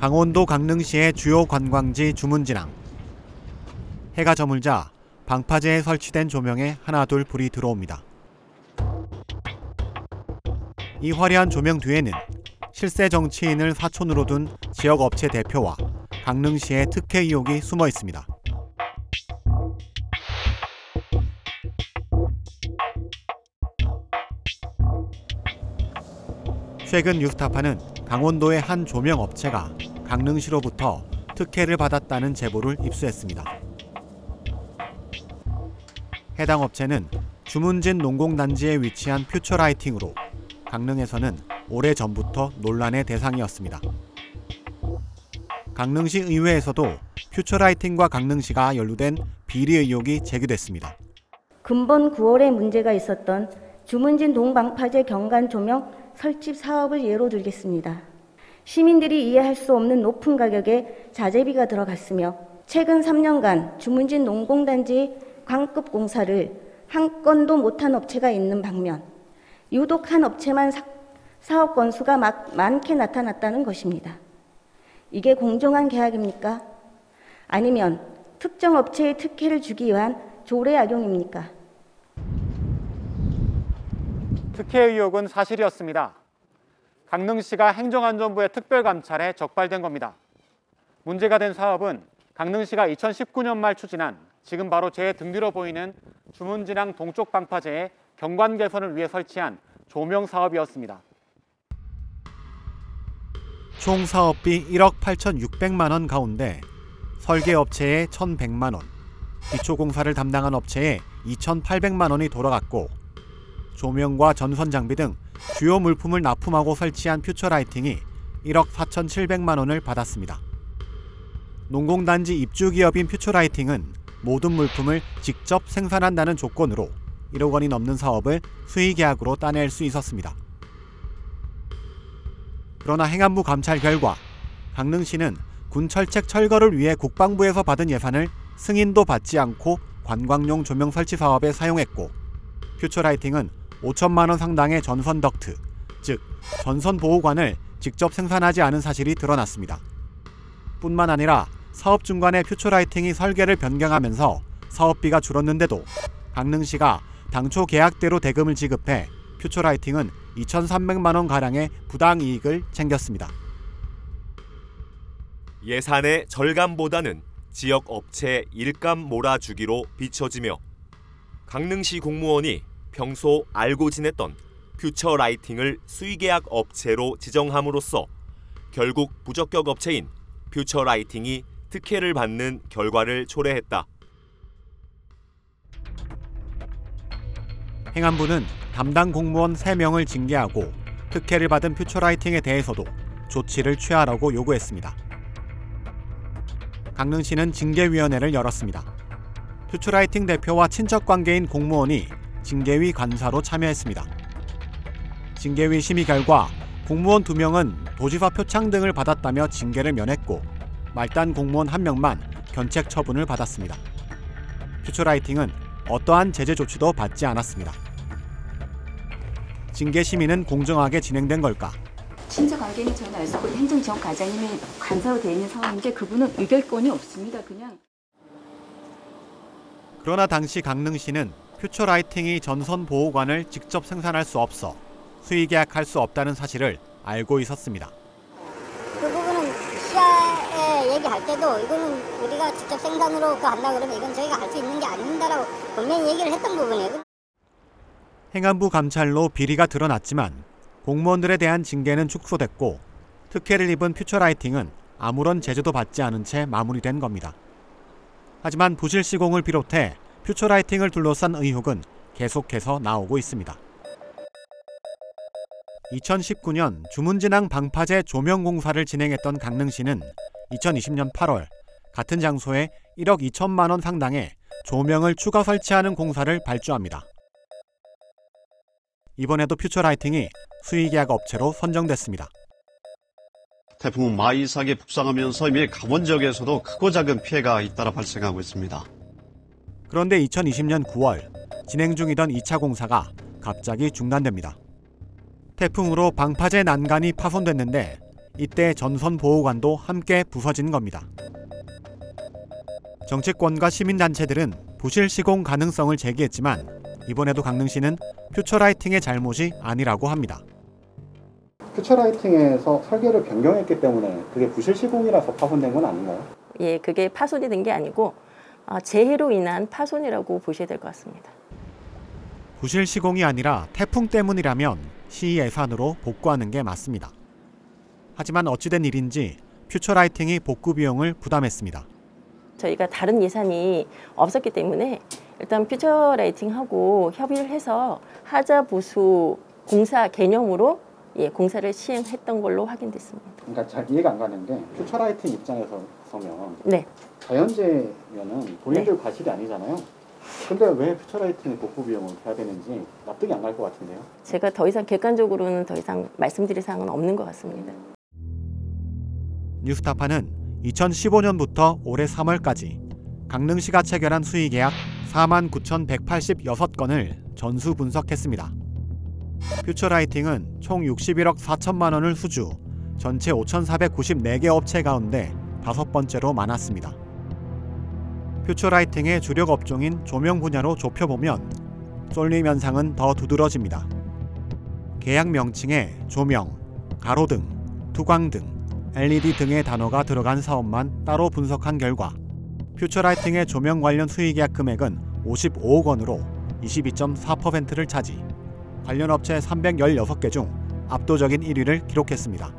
강원도 강릉시의 주요 관광지 주문진항. 해가 저물자 방파제에 설치된 조명에 하나둘 불이 들어옵니다. 이 화려한 조명 뒤에는 실세 정치인을 사촌으로 둔 지역 업체 대표와 강릉시의 특혜 의혹이 숨어 있습니다. 최근 뉴스타파는 강원도의 한 조명 업체가 강릉시로부터 특혜를 받았다는 제보를 입수했습니다. 해당 업체는 주문진 농공단지에 위치한 퓨처라이팅으로 강릉에서는 오래 전부터 논란의 대상이었습니다. 강릉시 의회에서도 퓨처라이팅과 강릉시가 연루된 비리 의혹이 제기됐습니다. 근본 9월에 문제가 있었던 주문진 동방파제 경관 조명 설치 사업을 예로 들겠습니다. 시민들이 이해할 수 없는 높은 가격에 자재비가 들어갔으며 최근 3년간 주문진 농공단지 광급 공사를 한 건도 못한 업체가 있는 방면 유독 한 업체만 사, 사업 건수가 막 많게 나타났다는 것입니다. 이게 공정한 계약입니까? 아니면 특정 업체에 특혜를 주기 위한 조례 악용입니까? 특혜 의혹은 사실이었습니다. 강릉시가 행정안전부의 특별감찰에 적발된 겁니다. 문제가 된 사업은 강릉시가 2019년 말 추진한 지금 바로 제 등 뒤로 보이는 주문진항 동쪽 방파제의 경관 개선을 위해 설치한 조명 사업이었습니다. 총 사업비 1억 8,600만 원 가운데 설계 업체에 1,100만 원, 기초 공사를 담당한 업체에 2,800만 원이 돌아갔고 조명과 전선 장비 등 주요 물품을 납품하고 설치한 퓨처라이팅이 1억 4,700만 원을 받았습니다. 농공단지 입주 기업인 퓨처라이팅은 모든 물품을 직접 생산한다는 조건으로 1억 원이 넘는 사업을 수의 계약으로 따낼 수 있었습니다. 그러나 행안부 감찰 결과 강릉시는 군 철책 철거를 위해 국방부에서 받은 예산을 승인도 받지 않고 관광용 조명 설치 사업에 사용했고 퓨처라이팅은 5천만 원 상당의 전선 덕트, 즉 전선 보호관을 직접 생산하지 않은 사실이 드러났습니다. 뿐만 아니라 사업 중간에 퓨처라이팅이 설계를 변경하면서 사업비가 줄었는데도 강릉시가 당초 계약대로 대금을 지급해 퓨처라이팅은 2,300만 원 가량의 부당 이익을 챙겼습니다. 예산의 절감보다는 지역 업체 일감 몰아주기로 비춰지며 강릉시 공무원이 평소 알고 지냈던 퓨처 라이팅을 수의계약 업체로 지정함으로써 결국 부적격 업체인 퓨처 라이팅이 특혜를 받는 결과를 초래했다. 행안부는 담당 공무원 3명을 징계하고 특혜를 받은 퓨처라이팅에 대해서도 조치를 취하라고 요구했습니다. 강릉시는 징계위원회를 열었습니다. 퓨처라이팅 대표와 친척 관계인 공무원이 징계위 관사로 참여했습니다. 징계위 심의 결과 공무원 2명은 도지사 표창 등을 받았다며 징계를 면했고 말단 공무원 1명만 견책 처분을 받았습니다. 퓨처라이팅은 어떠한 제재 조치도 받지 않았습니다. 징계 심의는 공정하게 진행된 걸까? 친척 관계는 저는 알 수 없고 행정지원 과장님이 간사로 되어 있는 상황인데 그분은 의결권이 없습니다. 그냥 그러나 당시 강릉시는 퓨처라이팅이 전선 보호관을 직접 생산할 수 없어 수의 계약할 수 없다는 사실을 알고 있었습니다. 그 부분은 시야에 얘기할 때도 이거는 우리가 직접 생산으로 그 한다 그러면 이건 저희가 할 수 있는 게 아닙니다라고 분명히 얘기를 했던 부분이에요. 행안부 감찰로 비리가 드러났지만 공무원들에 대한 징계는 축소됐고 특혜를 입은 퓨처라이팅은 아무런 제재도 받지 않은 채 마무리된 겁니다. 하지만 부실 시공을 비롯해 퓨처라이팅을 둘러싼 의혹은 계속해서 나오고 있습니다. 2019년 주문진항 방파제 조명 공사를 진행했던 강릉시는 2020년 8월 같은 장소에 1억 2천만 원 상당의 조명을 추가 설치하는 공사를 발주합니다. 이번에도 퓨처라이팅이 수의계약 업체로 선정됐습니다. 태풍 마이삭이 북상하면서 이미 강원 지역에서도 크고 작은 피해가 잇따라 발생하고 있습니다. 그런데 2020년 9월 진행 중이던 2차 공사가 갑자기 중단됩니다. 태풍으로 방파제 난간이 파손됐는데 이때 전선 보호관도 함께 부서진 겁니다. 정치권과 시민단체들은 부실 시공 가능성을 제기했지만 이번에도 강릉시는 퓨처라이팅의 잘못이 아니라고 합니다. 퓨처라이팅에서 설계를 변경했기 때문에 그게 부실 시공이라서 파손된 건 아닌가요? 예, 그게 파손이 된 게 아니고 아, 재해로 인한 파손이라고 보셔야 될 것 같습니다. 부실 시공이 아니라 태풍 때문이라면 시 예산으로 복구하는 게 맞습니다. 하지만 어찌된 일인지 퓨처라이팅이 복구 비용을 부담했습니다. 저희가 다른 예산이 없었기 때문에 일단 퓨처라이팅하고 협의를 해서 하자 보수 공사 개념으로 예, 공사를 시행했던 걸로 확인됐습니다. 그러니까 잘 이해가 안 가는 게 퓨처라이팅 입장에서 서면 네. 자연재면은 본인들 과실이 아니잖아요. 근데 왜 퓨처라이팅의 복구 비용을 해야 되는지 납득이 안 갈 것 같은데요. 제가 더 이상 객관적으로는 더 이상 말씀드릴 사항은 없는 것 같습니다. 뉴스타파는 2015년부터 올해 3월까지 강릉시가 체결한 수의계약 4만 9,186건을 전수 분석했습니다. 퓨처라이팅은 총 61억 4천만 원을 수주, 전체 5,494개 업체 가운데 다섯 번째로 많았습니다. 퓨처라이팅의 주력 업종인 조명 분야로 좁혀보면 쏠림 현상은 더 두드러집니다. 계약 명칭에 조명, 가로등, 투광등, LED 등의 단어가 들어간 사업만 따로 분석한 결과 퓨처라이팅의 조명 관련 수의 계약 금액은 55억 원으로 22.4%를 차지 관련 업체 316개 중 압도적인 1위를 기록했습니다.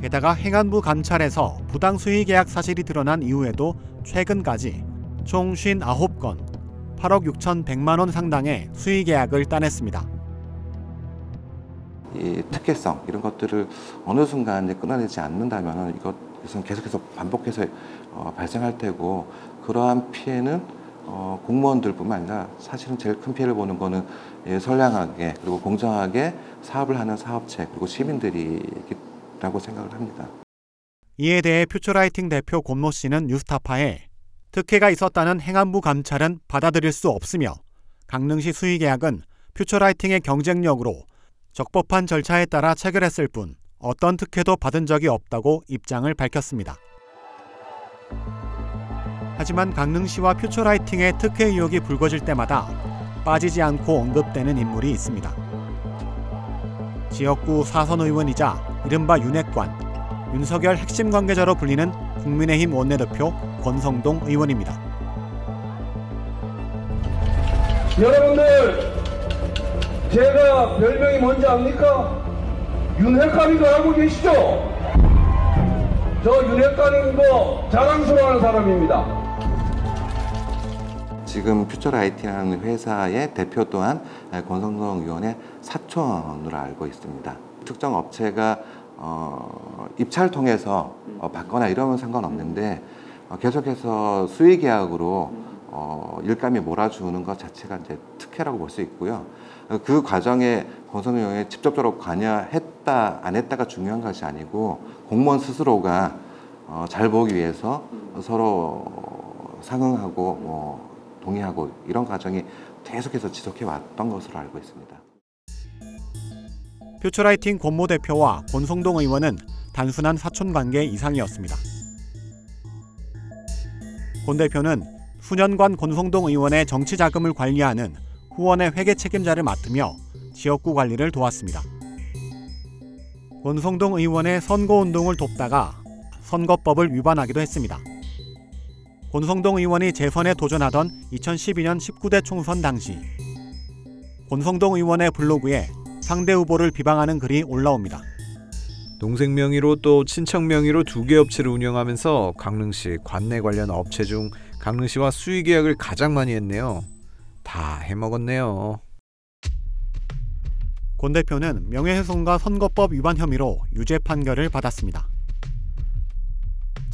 게다가 행안부 감찰에서 부당 수의 계약 사실이 드러난 이후에도 최근까지 총 59건 8억 6,100만 원 상당의 수의 계약을 따냈습니다. 이 특혜성 이런 것들을 어느 순간에 끊어내지 않는다면 이것은 계속해서 반복해서 어, 발생할 테고 그러한 피해는 어, 공무원들뿐만 아니라 사실은 제일 큰 피해를 보는 거는 예, 선량하게 그리고 공정하게 사업을 하는 사업체 그리고 시민들이라고 생각을 합니다. 이에 대해 퓨처라이팅 대표 곰모 씨는 뉴스타파에 특혜가 있었다는 행안부 감찰은 받아들일 수 없으며 강릉시 수의 계약은 퓨처라이팅의 경쟁력으로 적법한 절차에 따라 체결했을 뿐 어떤 특혜도 받은 적이 없다고 입장을 밝혔습니다. 하지만 강릉시와 퓨처라이팅의 특혜 의혹이 불거질 때마다 빠지지 않고 언급되는 인물이 있습니다. 지역구 사선 의원이자 이른바 윤핵관, 윤석열 핵심 관계자로 불리는 국민의힘 원내대표 권성동 의원입니다. 여러분들 제가 별명이 뭔지 압니까? 윤핵관인 거 알고 계시죠? 저 윤핵관인 거 자랑스러워하는 사람입니다. 지금 퓨처라이팅이라는 회사의 대표 또한 권성동 의원의 사촌으로 알고 있습니다. 특정 업체가 어, 입찰 통해서 어, 받거나 이러면 상관없는데 어, 계속해서 수의 계약으로 어, 일감이 몰아주는 것 자체가 이제 특혜라고 볼 수 있고요. 어, 그 과정에 권성동 의원이 직접적으로 관여했다 안 했다가 중요한 것이 아니고 공무원 스스로가 어, 잘 보기 위해서 서로 상응하고 뭐 동의하고 이런 과정이 계속해서 지속해 왔던 것으로 알고 있습니다. 퓨처라이팅 권모 대표와 권성동 의원은 단순한 사촌 관계 이상이었습니다. 권 대표는 수년간 권성동 의원의 정치 자금을 관리하는 후원의 회계 책임자를 맡으며 지역구 관리를 도왔습니다. 권성동 의원의 선거 운동을 돕다가 선거법을 위반하기도 했습니다. 권성동 의원이 재선에 도전하던 2012년 19대 총선 당시 권성동 의원의 블로그에 상대 후보를 비방하는 글이 올라옵니다. 동생 명의로 또 친척 명의로 두 개 업체를 운영하면서 강릉시 관내 관련 업체 중 강릉시와 수의 계약을 가장 많이 했네요. 다 해먹었네요. 권 대표는 명예훼손과 선거법 위반 혐의로 유죄 판결을 받았습니다.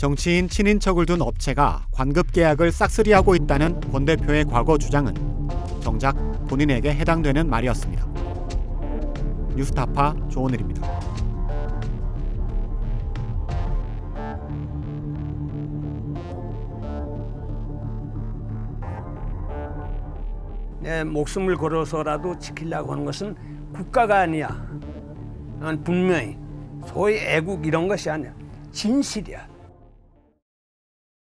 정치인 친인척을 둔 업체가 관급 계약을 싹쓸이하고 있다는 권 대표의 과거 주장은 정작 본인에게 해당되는 말이었습니다. 뉴스타파 조은일입니다. 내 목숨을 걸어서라도 지키려고 하는 것은 국가가 아니야. 난 분명히 소위 애국 이런 것이 아니야. 진실이야.